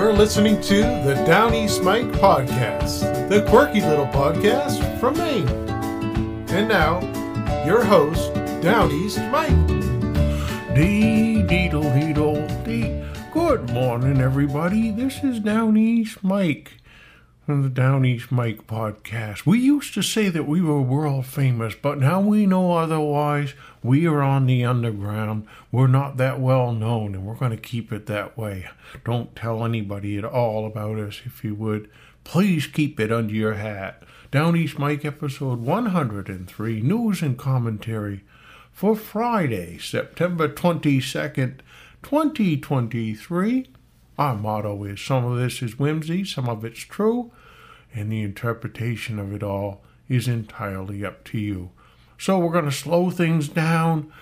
You're listening to the Down East Mike podcast, the quirky little podcast from Maine. And now, your host, Down East Mike. Dee deedle deedle dee. Good morning, everybody. This is Down East Mike the Down East Mike podcast. We used to say that we were world famous, but now we know otherwise. We are on the underground. We're not that well known, and we're going to keep it that way. Don't tell anybody at all about us, if you would. Please keep it under your hat. Down East Mike, episode 103, news and commentary for Friday, September 22nd, 2023. Our motto is some of this is whimsy, some of it's true, and the interpretation of it all is entirely up to you. So we're going to slow things down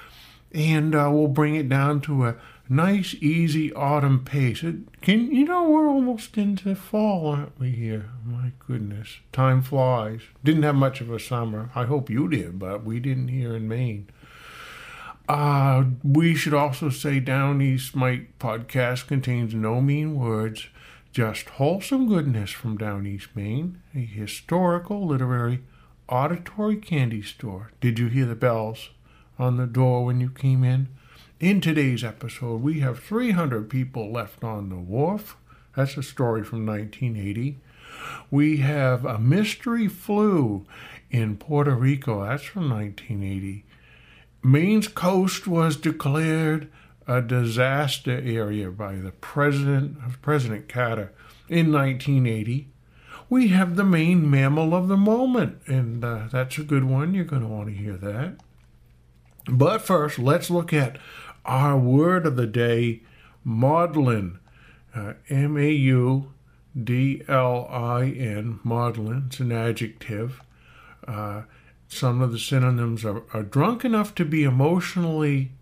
and uh, we'll bring it down to a nice, easy autumn pace. It can you know we're almost into fall, aren't we? Here, my goodness, time flies. Didn't have much of a summer. I hope you did, but we didn't here in Maine. Uh, we should also say Down East Mike podcast contains no mean words, just wholesome goodness from Down East Maine, a historical, literary, auditory candy store. Did you hear the bells on the door when you came in? In today's episode, we have 300 people left on the wharf. That's a story from 1980. We have a mystery flu in Puerto Rico. That's from 1980. Maine's coast was declared a disaster area by the president of President Carter in 1980. We have the Maine mammal of the moment, and uh, that's a good one. You're going to want to hear that. But first, let's look at our word of the day, maudlin. Uh, M A U D L I N, maudlin. It's an adjective. Uh, some of the synonyms are, are drunk enough to be emotionally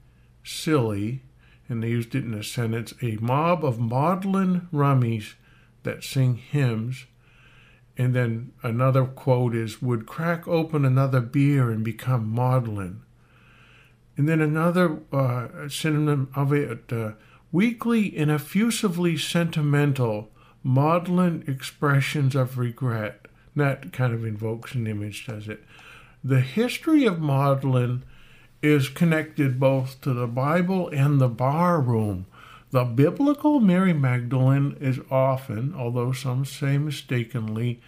silly, and they used it in a sentence a mob of maudlin rummies that sing hymns. And then another quote is would crack open another beer and become maudlin. And then another uh, synonym of it uh, weakly and effusively sentimental, maudlin expressions of regret. That kind of invokes an image, does it? The history of maudlin is connected both to the Bible and the bar room. The biblical Mary Magdalene is often, although some say mistakenly,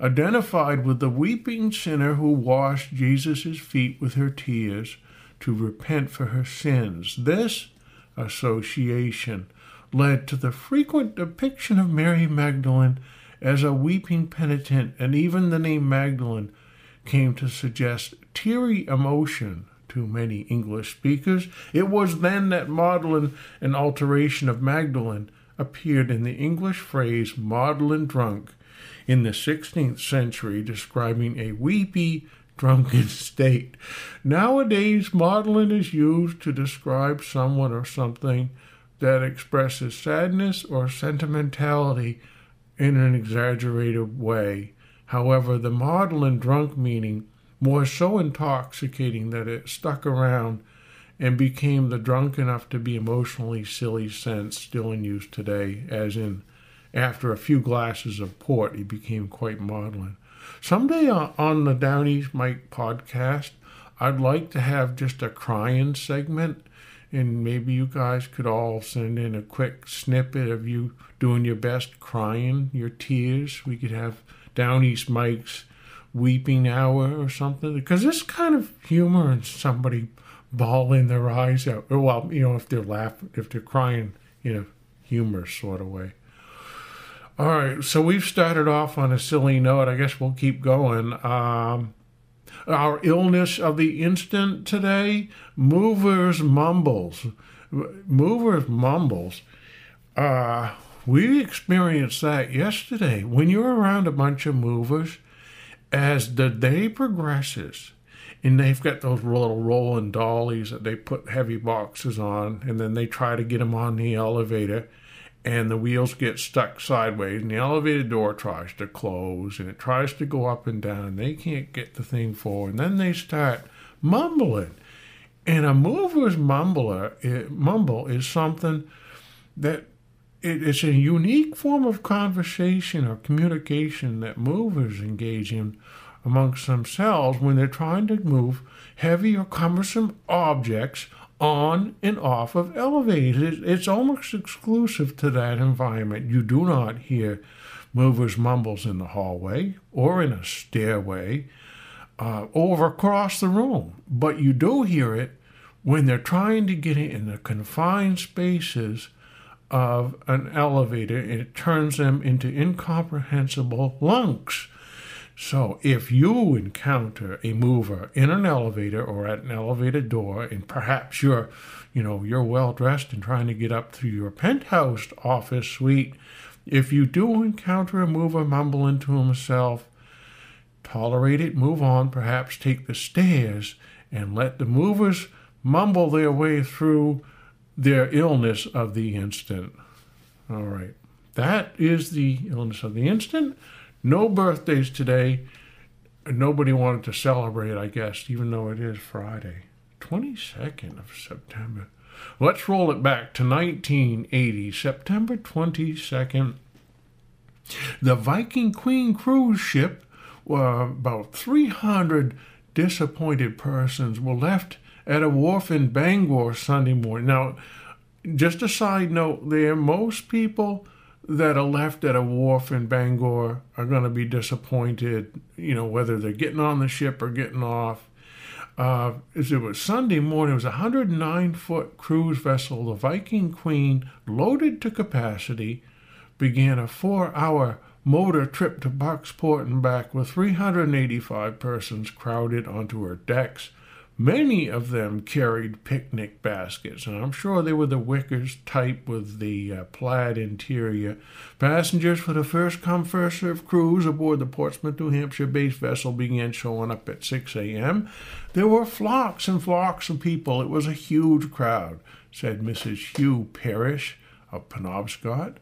identified with the weeping sinner who washed Jesus' feet with her tears to repent for her sins. This association led to the frequent depiction of Mary Magdalene as a weeping penitent, and even the name Magdalene came to suggest teary emotion to many English speakers. It was then that maudlin, an alteration of Magdalen, appeared in the English phrase maudlin drunk in the 16th century, describing a weepy, drunken state. Nowadays, maudlin is used to describe someone or something that expresses sadness or sentimentality in an exaggerated way. However, the maudlin drunk meaning was so intoxicating that it stuck around and became the drunk enough to be emotionally silly sense still in use today, as in after a few glasses of port, he became quite maudlin. Someday uh, on the Down East Mike podcast, I'd like to have just a crying segment, and maybe you guys could all send in a quick snippet of you doing your best crying, your tears. We could have Down East Mike's weeping hour or something, because this kind of humor and somebody bawling their eyes out, well, you know, if they're laughing, if they're crying in a humorous sort of way. All right, so we've started off on a silly note. I guess we'll keep going. Um, our illness of the instant today, movers mumbles. Movers mumbles. Uh, we experienced that yesterday. When you're around a bunch of movers, as the day progresses, and they've got those little rolling dollies that they put heavy boxes on, and then they try to get them on the elevator and the wheels get stuck sideways and the elevator door tries to close and it tries to go up and down and they can't get the thing forward and then they start mumbling. And a mover's mumbler it, mumble is something that it, it's a unique form of conversation or communication that movers engage in amongst themselves when they're trying to move heavy or cumbersome objects on and off of elevators. It's almost exclusive to that environment. You do not hear movers' mumbles in the hallway or in a stairway uh, or across the room, but you do hear it when they're trying to get in the confined spaces of an elevator. It turns them into incomprehensible lunks. So if you encounter a mover in an elevator or at an elevator door, and perhaps you're, you know, you're well dressed and trying to get up to your penthouse office suite, if you do encounter a mover mumbling to himself, tolerate it, move on, perhaps take the stairs, and let the movers mumble their way through their illness of the instant. All right. That is the illness of the instant. No birthdays today. Nobody wanted to celebrate, I guess, even though it is Friday. 22nd of September. Let's roll it back to 1980, September 22nd. The Viking Queen cruise ship, uh, about 300 disappointed persons were left at a wharf in Bangor Sunday morning. Now, just a side note there, most people that are left at a wharf in Bangor are going to be disappointed, you know, whether they're getting on the ship or getting off. Uh, as it was Sunday morning, it was a 109 foot cruise vessel, the Viking Queen, loaded to capacity, began a four hour motor trip to Bucksport and back with 385 persons crowded onto her decks. Many of them carried picnic baskets, and I'm sure they were the Wickers type with the uh, plaid interior. Passengers for the first come, first served cruise aboard the Portsmouth, New Hampshire based vessel began showing up at 6 a.m. There were flocks and flocks of people. It was a huge crowd, said Mrs. Hugh Parrish of Penobscot.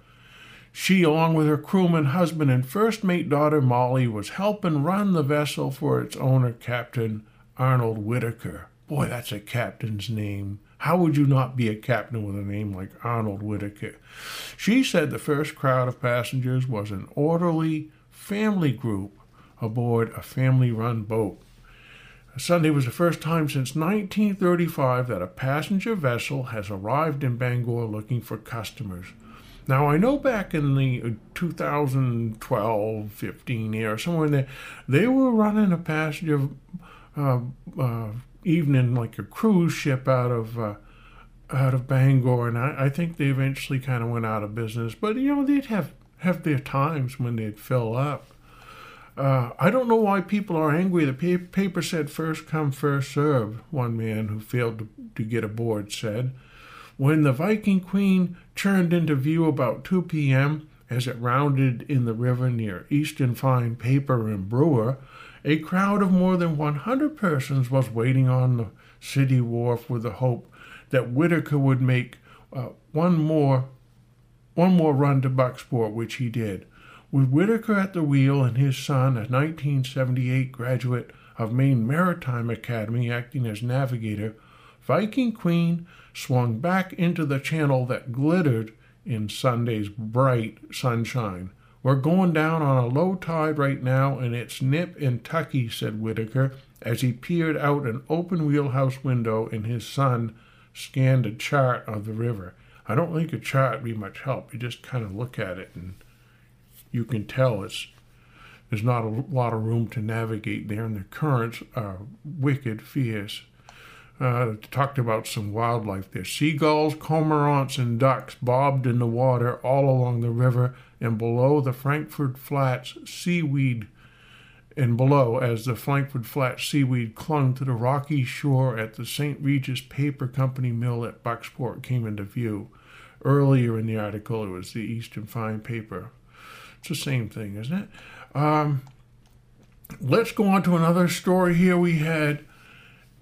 She, along with her crewman husband and first mate daughter Molly, was helping run the vessel for its owner, Captain Arnold Whitaker. Boy, that's a captain's name. How would you not be a captain with a name like Arnold Whitaker? She said the first crowd of passengers was an orderly family group aboard a family run boat. Sunday was the first time since 1935 that a passenger vessel has arrived in Bangor looking for customers. Now, I know back in the 2012 15 year, somewhere in there, they were running a passenger uh, uh, evening like a cruise ship out of uh, out of Bangor, and I, I think they eventually kind of went out of business. But you know, they'd have have their times when they'd fill up. Uh, I don't know why people are angry. The paper said first come, first serve, one man who failed to, to get aboard said. When the Viking Queen turned into view about 2 p.m., as it rounded in the river near Eastern Fine Paper and Brewer, a crowd of more than 100 persons was waiting on the city wharf with the hope that Whitaker would make uh, one more one more run to Bucksport, which he did. With Whitaker at the wheel and his son, a 1978 graduate of Maine Maritime Academy, acting as navigator, Viking Queen swung back into the channel that glittered in Sunday's bright sunshine. We're going down on a low tide right now, and it's nip and tucky, said Whitaker as he peered out an open wheelhouse window and his son scanned a chart of the river. I don't think a chart would be much help. You just kind of look at it and you can tell it's there's not a lot of room to navigate there, and the currents are wicked fierce. Uh, talked about some wildlife there. Seagulls, cormorants, and ducks bobbed in the water all along the river and below the Frankfort Flats seaweed and below as the Frankfort Flats seaweed clung to the rocky shore at the St. Regis Paper Company mill at Bucksport came into view. Earlier in the article, it was the Eastern Fine Paper. It's the same thing, isn't it? Um, let's go on to another story here. We had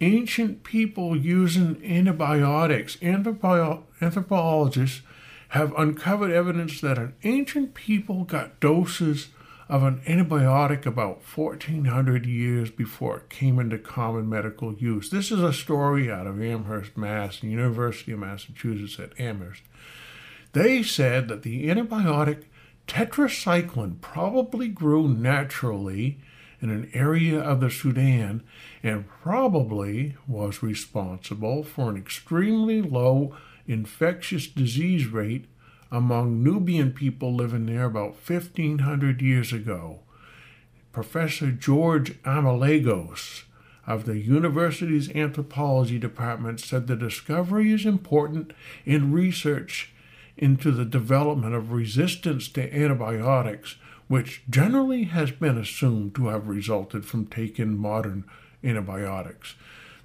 ancient people using antibiotics. Anthropo- anthropologists have uncovered evidence that an ancient people got doses of an antibiotic about 1400 years before it came into common medical use. This is a story out of Amherst, Mass, University of Massachusetts at Amherst. They said that the antibiotic tetracycline probably grew naturally in an area of the Sudan and probably was responsible for an extremely low infectious disease rate among Nubian people living there about 1500 years ago. Professor George Armelagos of the university's anthropology department said the discovery is important in research into the development of resistance to antibiotics, which generally has been assumed to have resulted from taking modern antibiotics.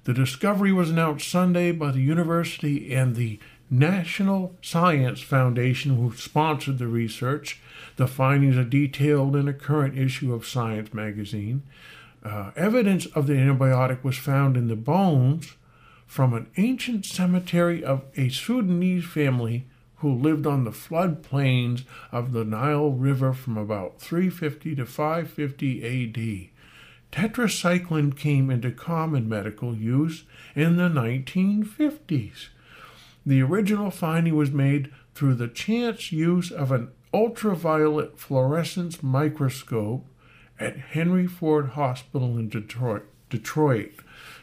The discovery was announced Sunday by the university and the National Science Foundation, who sponsored the research. The findings are detailed in a current issue of Science magazine. Uh, evidence of the antibiotic was found in the bones from an ancient cemetery of a Sudanese family who lived on the floodplains of the Nile River from about 350 to 550 AD. Tetracycline came into common medical use in the 1950s. The original finding was made through the chance use of an ultraviolet fluorescence microscope at Henry Ford Hospital in Detroit. Detroit.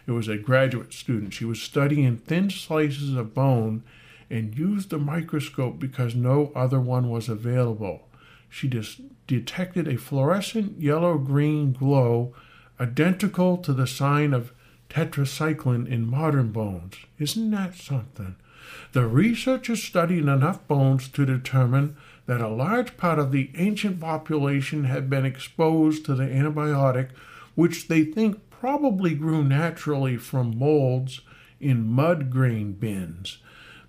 It was a graduate student. She was studying thin slices of bone and used the microscope because no other one was available. She dis- detected a fluorescent yellow green glow identical to the sign of tetracycline in modern bones. Isn't that something? The researchers studied enough bones to determine that a large part of the ancient population had been exposed to the antibiotic, which they think probably grew naturally from molds in mud grain bins.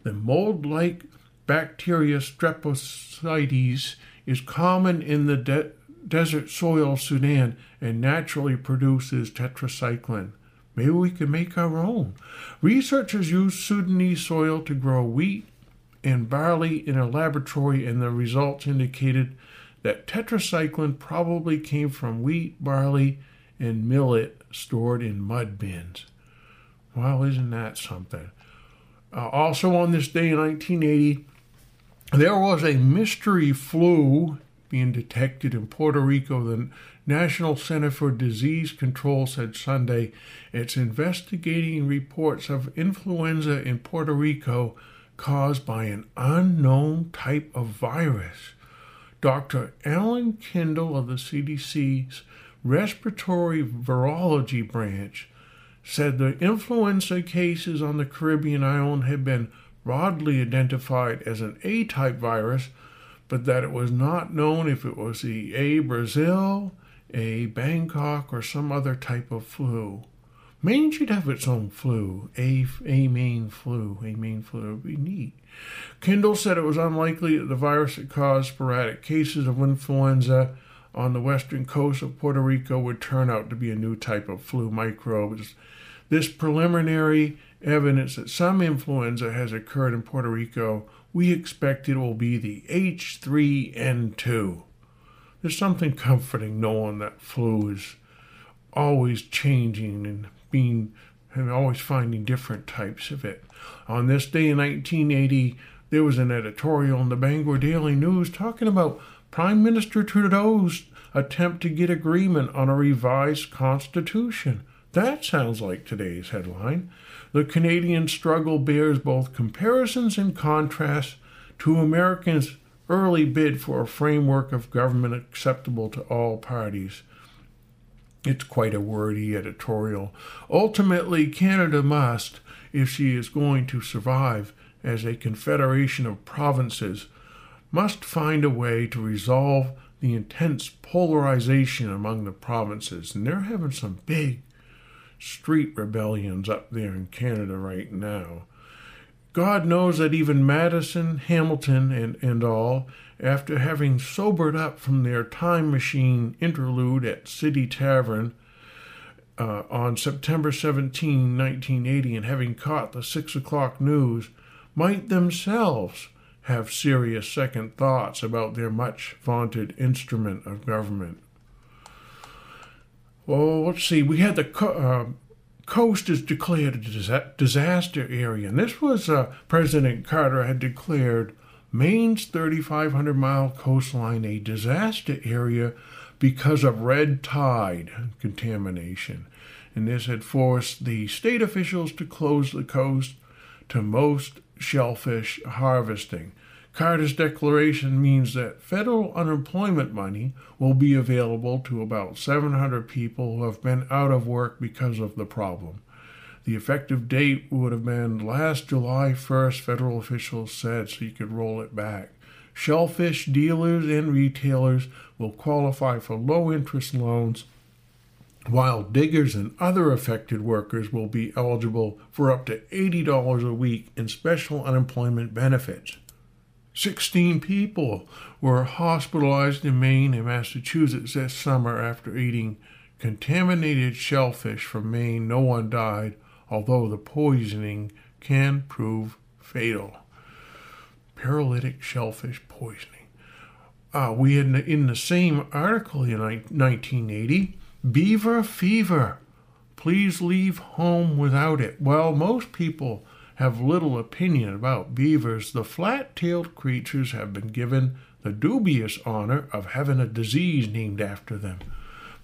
The mold like bacteria Streptococcus is common in the de- desert soil of Sudan and naturally produces tetracycline. Maybe we could make our own. Researchers used Sudanese soil to grow wheat and barley in a laboratory, and the results indicated that tetracycline probably came from wheat, barley, and millet stored in mud bins. Well, isn't that something? Uh, also, on this day in 1980, there was a mystery flu being detected in Puerto Rico. The National Center for Disease Control said Sunday it's investigating reports of influenza in Puerto Rico caused by an unknown type of virus. Dr. Alan Kendal of the CDC's Respiratory Virology Branch said the influenza cases on the Caribbean island had been broadly identified as an A type virus, but that it was not known if it was the A Brazil, A Bangkok, or some other type of flu. Maine should have its own flu, a, a Maine flu, a Maine flu would be neat. Kendal said it was unlikely that the virus that caused sporadic cases of influenza on the western coast of Puerto Rico would turn out to be a new type of flu microbe. This preliminary evidence that some influenza has occurred in Puerto Rico, we expect it will be the H3N2. There's something comforting knowing that flu is always changing and being and always finding different types of it. On this day in 1980, there was an editorial in the Bangor Daily News talking about Prime Minister Trudeau's attempt to get agreement on a revised constitution. That sounds like today's headline. The Canadian struggle bears both comparisons and contrasts to Americans' early bid for a framework of government acceptable to all parties. It's quite a wordy editorial. Ultimately, Canada must, if she is going to survive as a confederation of provinces, must find a way to resolve the intense polarization among the provinces. And they're having some big street rebellions up there in Canada right now. God knows that even Madison, Hamilton, and, and all, after having sobered up from their time machine interlude at City Tavern uh, on September 17, 1980, and having caught the six o'clock news, might themselves have serious second thoughts about their much vaunted instrument of government. Well, let's see. We had the co- uh, coast is declared a disaster area, and this was uh, President Carter had declared Maine's 3,500 mile coastline a disaster area because of red tide contamination. And this had forced the state officials to close the coast to most shellfish harvesting. Carter's declaration means that federal unemployment money will be available to about 700 people who have been out of work because of the problem. The effective date would have been last July 1st, federal officials said, so you could roll it back. Shellfish dealers and retailers will qualify for low interest loans, while diggers and other affected workers will be eligible for up to $80 a week in special unemployment benefits. 16 people were hospitalized in Maine and Massachusetts this summer after eating contaminated shellfish from Maine. No one died, although the poisoning can prove fatal. Paralytic shellfish poisoning. Uh, we had in the same article in 1980 beaver fever. Please leave home without it. While most people have little opinion about beavers. The flat tailed creatures have been given the dubious honor of having a disease named after them.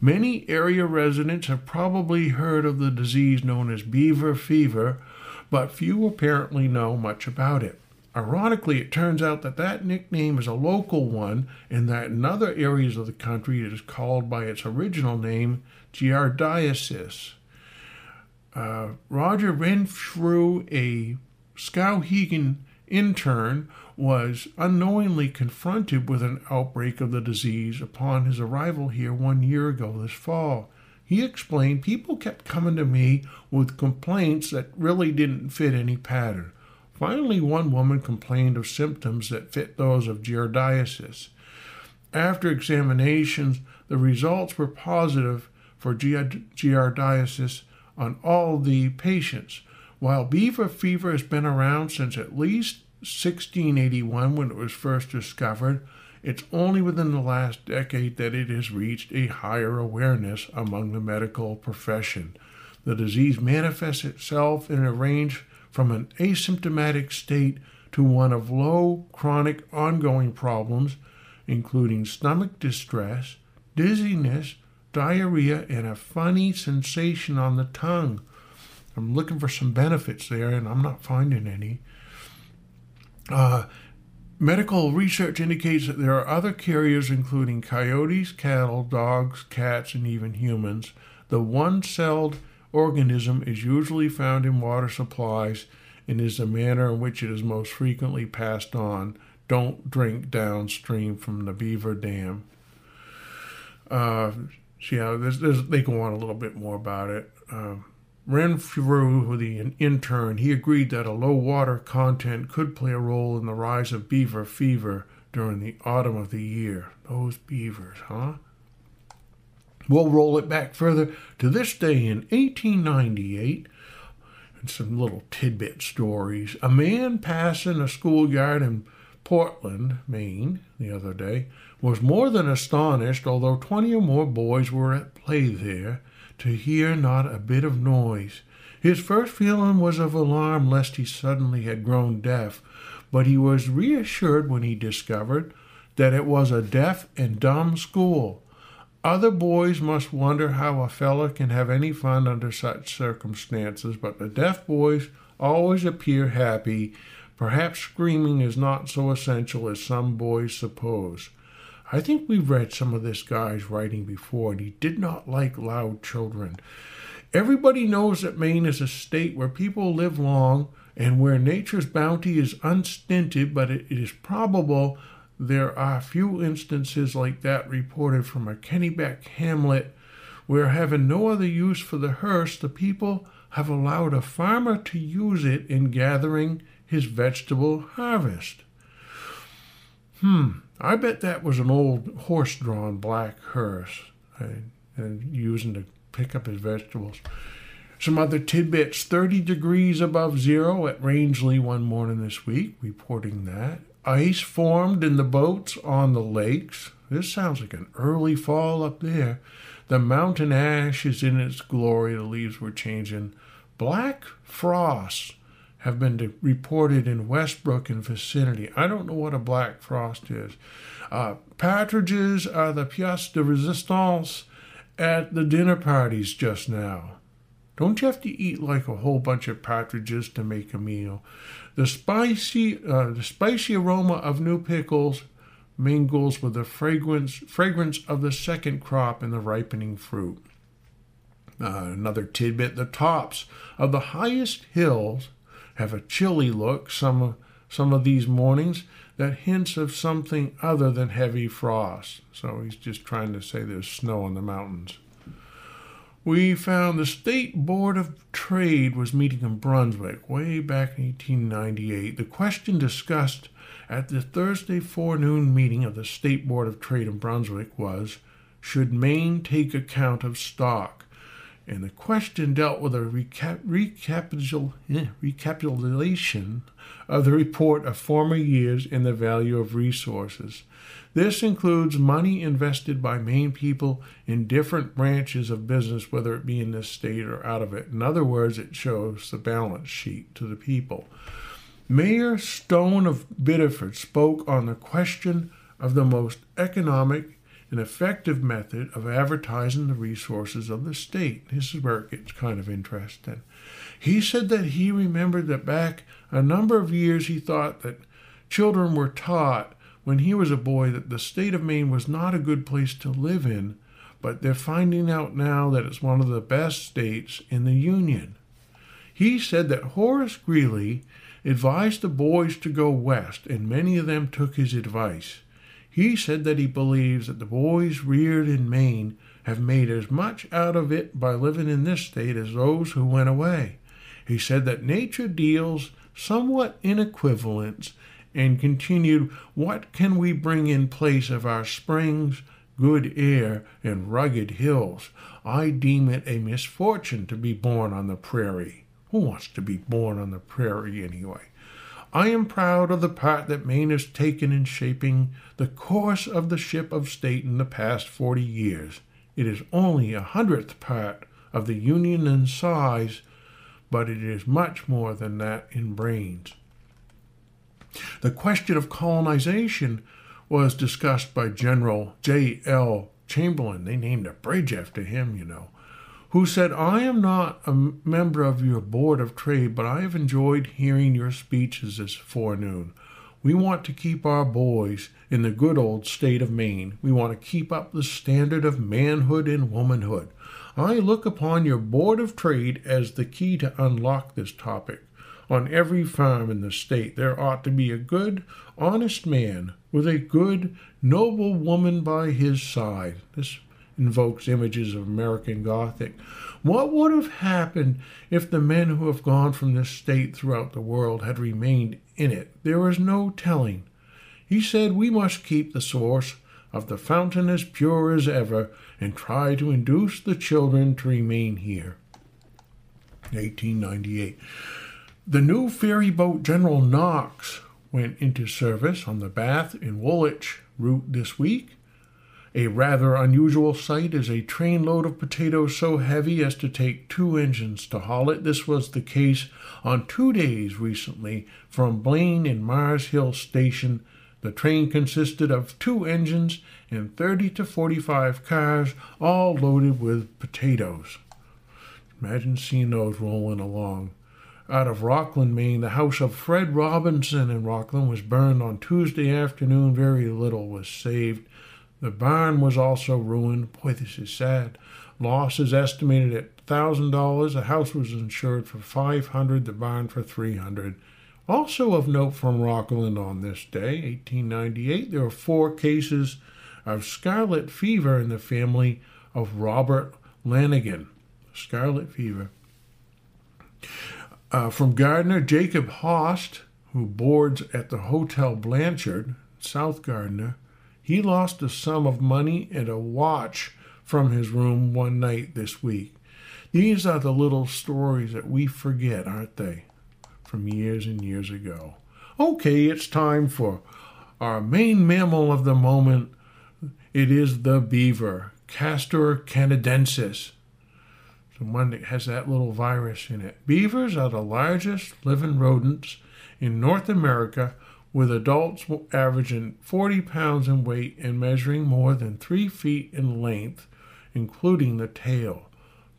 Many area residents have probably heard of the disease known as beaver fever, but few apparently know much about it. Ironically, it turns out that that nickname is a local one, and that in other areas of the country it is called by its original name, giardiasis. Uh, Roger Renfrew, a Skowhegan intern, was unknowingly confronted with an outbreak of the disease upon his arrival here one year ago this fall. He explained people kept coming to me with complaints that really didn't fit any pattern. Finally, one woman complained of symptoms that fit those of giardiasis. After examinations, the results were positive for giardiasis on all the patients. While beaver fever has been around since at least 1681 when it was first discovered, it's only within the last decade that it has reached a higher awareness among the medical profession. The disease manifests itself in a range from an asymptomatic state to one of low, chronic, ongoing problems, including stomach distress, dizziness, diarrhea, and a funny sensation on the tongue. I'm looking for some benefits there, and I'm not finding any. Uh, medical research indicates that there are other carriers, including coyotes, cattle, dogs, cats, and even humans. The one celled organism is usually found in water supplies and is the manner in which it is most frequently passed on. Don't drink downstream from the beaver dam. Uh, yeah, there's, there's, they go on a little bit more about it. Uh, Renfrew, the intern, he agreed that a low water content could play a role in the rise of beaver fever during the autumn of the year. Those beavers, huh? We'll roll it back further to this day in 1898 and some little tidbit stories. A man passing a schoolyard in Portland, Maine, the other day was more than astonished, although twenty or more boys were at play there, to hear not a bit of noise. His first feeling was of alarm lest he suddenly had grown deaf, but he was reassured when he discovered that it was a deaf and dumb school. Other boys must wonder how a fellow can have any fun under such circumstances, but the deaf boys always appear happy. Perhaps screaming is not so essential as some boys suppose. I think we've read some of this guy's writing before, and he did not like loud children. Everybody knows that Maine is a state where people live long and where nature's bounty is unstinted, but it is probable there are few instances like that reported from a Kennebec hamlet where, having no other use for the hearse, the people have allowed a farmer to use it in gathering his vegetable harvest. Hmm, I bet that was an old horse drawn black hearse and, using to pick up his vegetables. Some other tidbits 30 degrees above zero at Rangeley one morning this week, reporting that. Ice formed in the boats on the lakes. This sounds like an early fall up there. The mountain ash is in its glory. The leaves were changing. Black frosts have been reported in Westbrook and vicinity. I don't know what a black frost is. Uh, partridges are the pièce de résistance at the dinner parties just now. Don't you have to eat like a whole bunch of partridges to make a meal? The spicy, uh, the spicy aroma of new pickles mingles with the fragrance, fragrance of the second crop and the ripening fruit. Uh, another tidbit: the tops of the highest hills have a chilly look. Some some of these mornings that hints of something other than heavy frost. So he's just trying to say there's snow on the mountains. We found the State Board of Trade was meeting in Brunswick way back in 1898. The question discussed at the Thursday forenoon meeting of the State Board of Trade in Brunswick was Should Maine take account of stock? And the question dealt with a recap- eh, recapitulation of the report of former years and the value of resources. This includes money invested by Maine people in different branches of business, whether it be in this state or out of it. In other words, it shows the balance sheet to the people. Mayor Stone of Biddeford spoke on the question of the most economic and effective method of advertising the resources of the state. This is where it gets kind of interesting. He said that he remembered that back a number of years he thought that children were taught when he was a boy that the state of Maine was not a good place to live in, but they're finding out now that it's one of the best states in the Union. He said that Horace Greeley advised the boys to go west, and many of them took his advice. He said that he believes that the boys reared in Maine have made as much out of it by living in this state as those who went away. He said that nature deals somewhat in equivalents and continued, What can we bring in place of our springs, good air, and rugged hills? I deem it a misfortune to be born on the prairie. Who wants to be born on the prairie anyway? I am proud of the part that Maine has taken in shaping the course of the ship of state in the past forty years. It is only a hundredth part of the Union in size, but it is much more than that in brains. The question of colonization was discussed by General J. L. Chamberlain. They named a bridge after him, you know, who said, I am not a member of your board of trade, but I have enjoyed hearing your speeches this forenoon. We want to keep our boys in the good old state of Maine. We want to keep up the standard of manhood and womanhood. I look upon your board of trade as the key to unlock this topic. On every farm in the state, there ought to be a good, honest man with a good, noble woman by his side. This invokes images of American Gothic. What would have happened if the men who have gone from this state throughout the world had remained in it? There is no telling. He said we must keep the source of the fountain as pure as ever and try to induce the children to remain here. 1898. The new ferry boat General Knox went into service on the Bath and Woolwich route this week. A rather unusual sight is a trainload of potatoes so heavy as to take two engines to haul it. This was the case on two days recently from Blaine and Mars Hill Station. The train consisted of two engines and 30 to 45 cars, all loaded with potatoes. Imagine seeing those rolling along out of Rockland, Maine. The house of Fred Robinson in Rockland was burned on Tuesday afternoon. Very little was saved. The barn was also ruined. Boy, this is sad. Loss is estimated at thousand dollars. The house was insured for five hundred. The barn for three hundred. Also of note from Rockland on this day, 1898, there were four cases of scarlet fever in the family of Robert Lanigan. Scarlet fever. Uh, from Gardiner, Jacob Host, who boards at the Hotel Blanchard, South Gardiner, he lost a sum of money and a watch from his room one night this week. These are the little stories that we forget, aren't they? From years and years ago. Okay, it's time for our Maine mammal of the moment. It is the beaver, Castor canadensis. The one that has that little virus in it. Beavers are the largest living rodents in North America, with adults averaging 40 pounds in weight and measuring more than 3 feet in length, including the tail.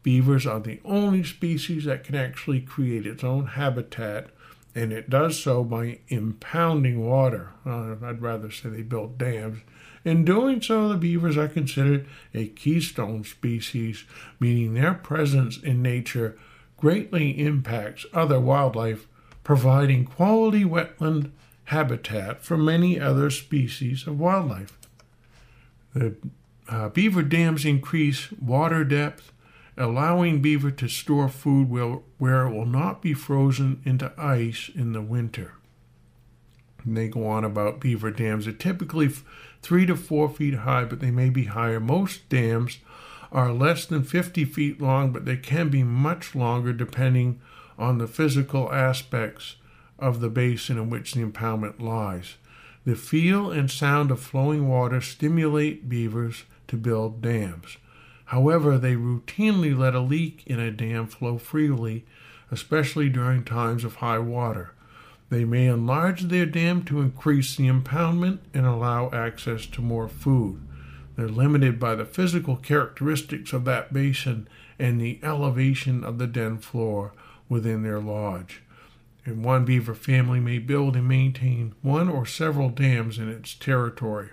Beavers are the only species that can actually create its own habitat, and it does so by impounding water. Uh, I'd rather say they build dams. In doing so, the beavers are considered a keystone species, meaning their presence in nature greatly impacts other wildlife, providing quality wetland habitat for many other species of wildlife. The uh, beaver dams increase water depth, allowing beaver to store food where, where it will not be frozen into ice in the winter. And they go on about beaver dams. They're typically three to four feet high, but they may be higher. Most dams are less than 50 feet long, but they can be much longer depending on the physical aspects of the basin in which the impoundment lies. The feel and sound of flowing water stimulate beavers to build dams. However, they routinely let a leak in a dam flow freely, especially during times of high water. They may enlarge their dam to increase the impoundment and allow access to more food. They're limited by the physical characteristics of that basin and the elevation of the den floor within their lodge. And one beaver family may build and maintain one or several dams in its territory.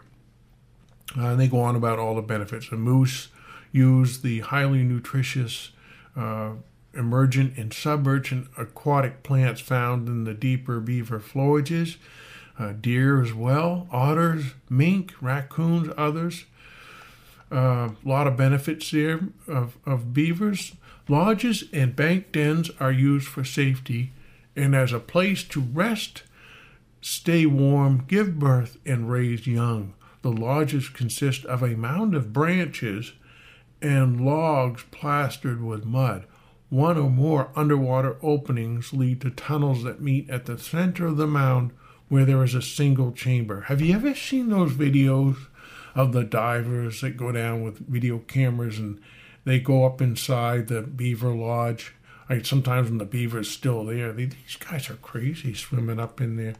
Uh, and they go on about all the benefits. The moose use the highly nutritious uh, emergent and submergent aquatic plants found in the deeper beaver flowages, uh, deer as well, otters, mink, raccoons, others. A uh, lot of benefits there of, of beavers. Lodges and bank dens are used for safety and as a place to rest, stay warm, give birth, and raise young. The lodges consist of a mound of branches and logs plastered with mud. One or more underwater openings lead to tunnels that meet at the center of the mound where there is a single chamber. Have you ever seen those videos of the divers that go down with video cameras and they go up inside the beaver lodge? Like sometimes when the beaver's still there, they, these guys are crazy swimming up in there.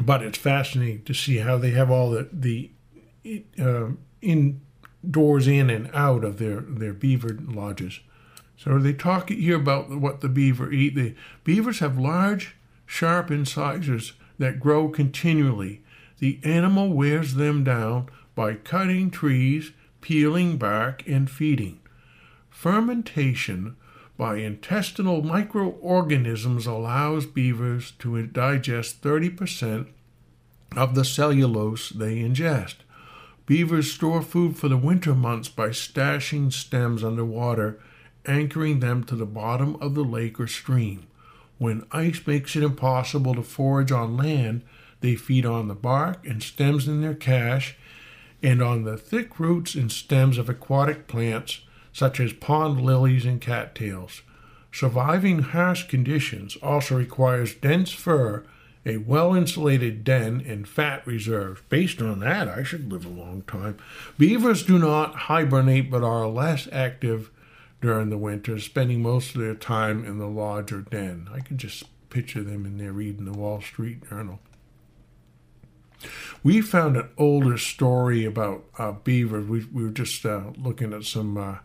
But it's fascinating to see how they have all the the uh, indoors in and out of their their beaver lodges. So they talk here about what the beaver eat. The beavers have large, sharp incisors that grow continually. The animal wears them down by cutting trees, peeling bark, and feeding. Fermentation by intestinal microorganisms allows beavers to digest 30% of the cellulose they ingest. Beavers store food for the winter months by stashing stems underwater anchoring them to the bottom of the lake or stream. When ice makes it impossible to forage on land, they feed on the bark and stems in their cache and on the thick roots and stems of aquatic plants such as pond lilies and cattails. Surviving harsh conditions also requires dense fur, a well insulated den, and fat reserves. Based on that, I should live a long time. Beavers do not hibernate but are less active during the winter, spending most of their time in the lodge or den. I can just picture them in there reading the Wall Street Journal. We found an older story about uh, beavers. We, we were just uh, looking at some, uh,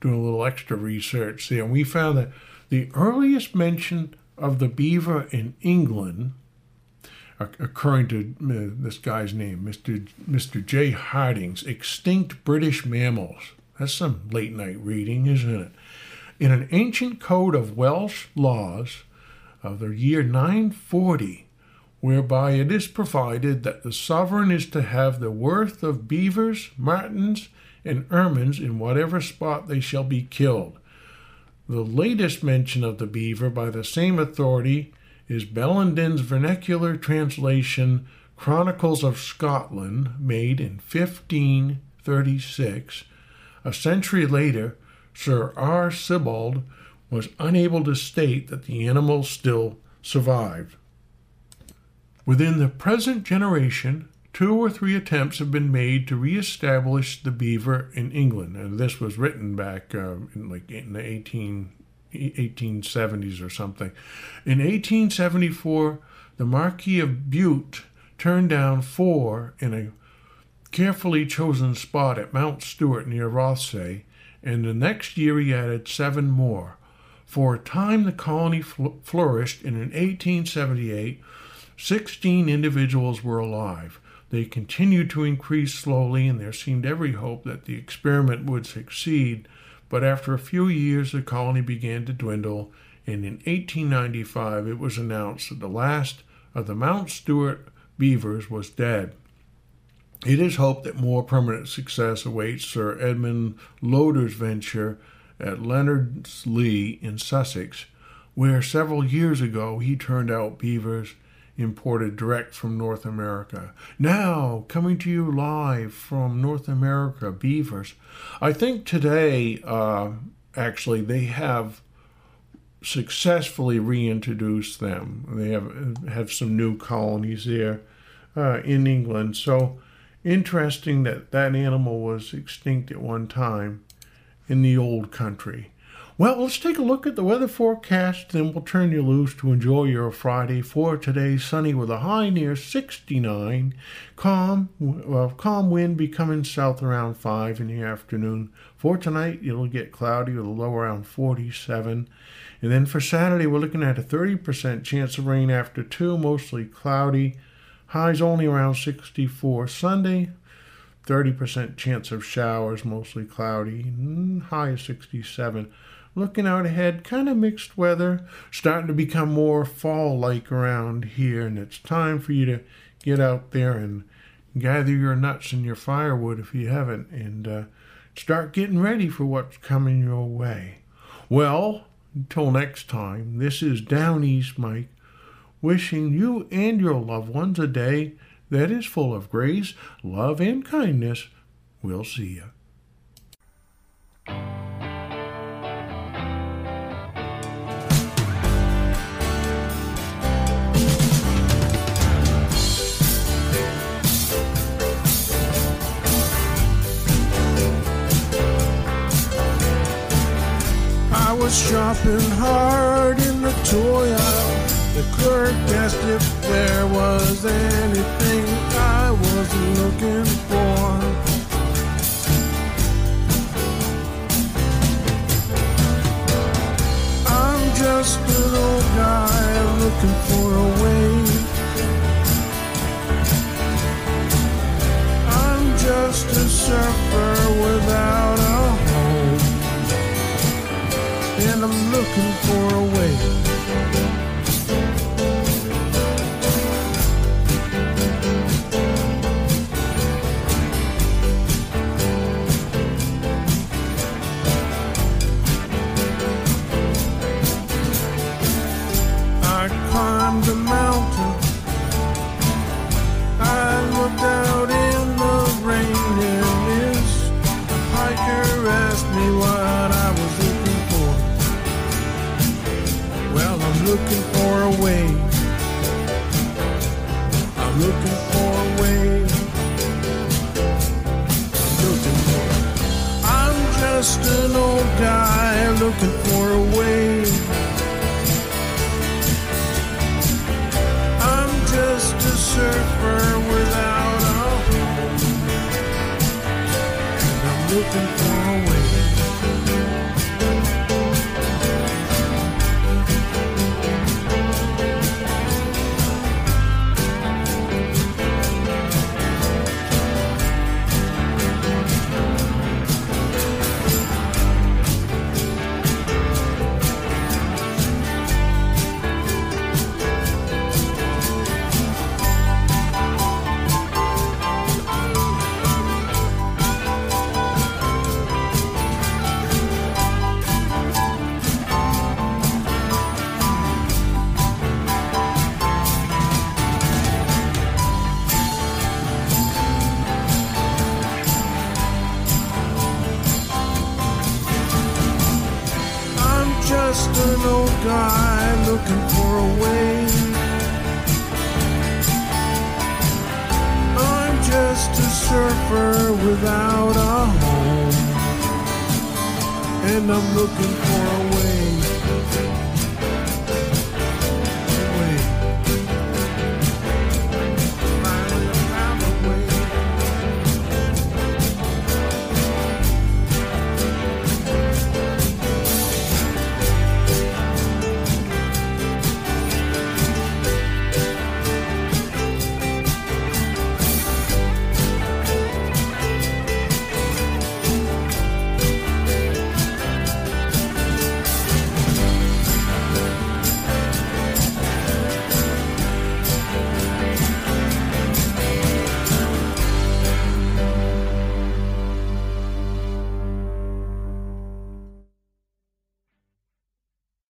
doing a little extra research there, and we found that the earliest mention of the beaver in England, according to uh, this guy's name, Mr. Mr. J. Harting's Extinct British Mammals, that's some late night reading, isn't it? In an ancient code of Welsh laws of the year 940, whereby it is provided that the sovereign is to have the worth of beavers, martens, and ermines in whatever spot they shall be killed. The latest mention of the beaver by the same authority is Bellenden's vernacular translation, Chronicles of Scotland, made in 1536 a century later, Sir R. Sibbald was unable to state that the animal still survived. Within the present generation, two or three attempts have been made to reestablish the beaver in England, and this was written back uh, in like in the 18, 1870s or something. In 1874, the Marquis of Bute turned down four in a carefully chosen spot at Mount Stuart near Rothesay, and the next year he added seven more. For a time, the colony fl- flourished, and in 1878, 16 individuals were alive. They continued to increase slowly, and there seemed every hope that the experiment would succeed. But after a few years, the colony began to dwindle, and in 1895 it was announced that the last of the Mount Stuart beavers was dead. It is hoped that more permanent success awaits Sir Edmund Loder's venture at Leonardslee in Sussex, where several years ago he turned out beavers imported direct from North America. Now, coming to you live from North America, beavers. I think today, uh, actually, they have successfully reintroduced them. They have have some new colonies there uh, in England. So interesting that that animal was extinct at one time in the old country. Well, let's take a look at the weather forecast, then we'll turn you loose to enjoy your Friday. For today, sunny with a high near 69, calm, well, calm wind becoming south around 5 in the afternoon. For tonight, it'll get cloudy with a low around 47. And then for Saturday, we're looking at a 30% chance of rain after 2, mostly cloudy. Highs only around 64. Sunday, 30% chance of showers, mostly cloudy. Mm, high 67 looking out ahead, kind of mixed weather, starting to become more fall like around here, and it's time for you to get out there and gather your nuts and your firewood if you haven't, and uh, start getting ready for what's coming your way. Well, until next time, this is Downeast Mike, wishing you and your loved ones a day that is full of grace, love, and kindness. We'll see you. I was shopping hard in the toy aisle. The clerk asked if there was anything I was looking for. I'm just an old guy looking for a way. I'm just a surfer without a home. and I'm looking for a way. Looking for a way. I'm looking for a way. I'm looking for. I'm just an an old guy looking for a way. I'm just a surfer without a home, and I'm looking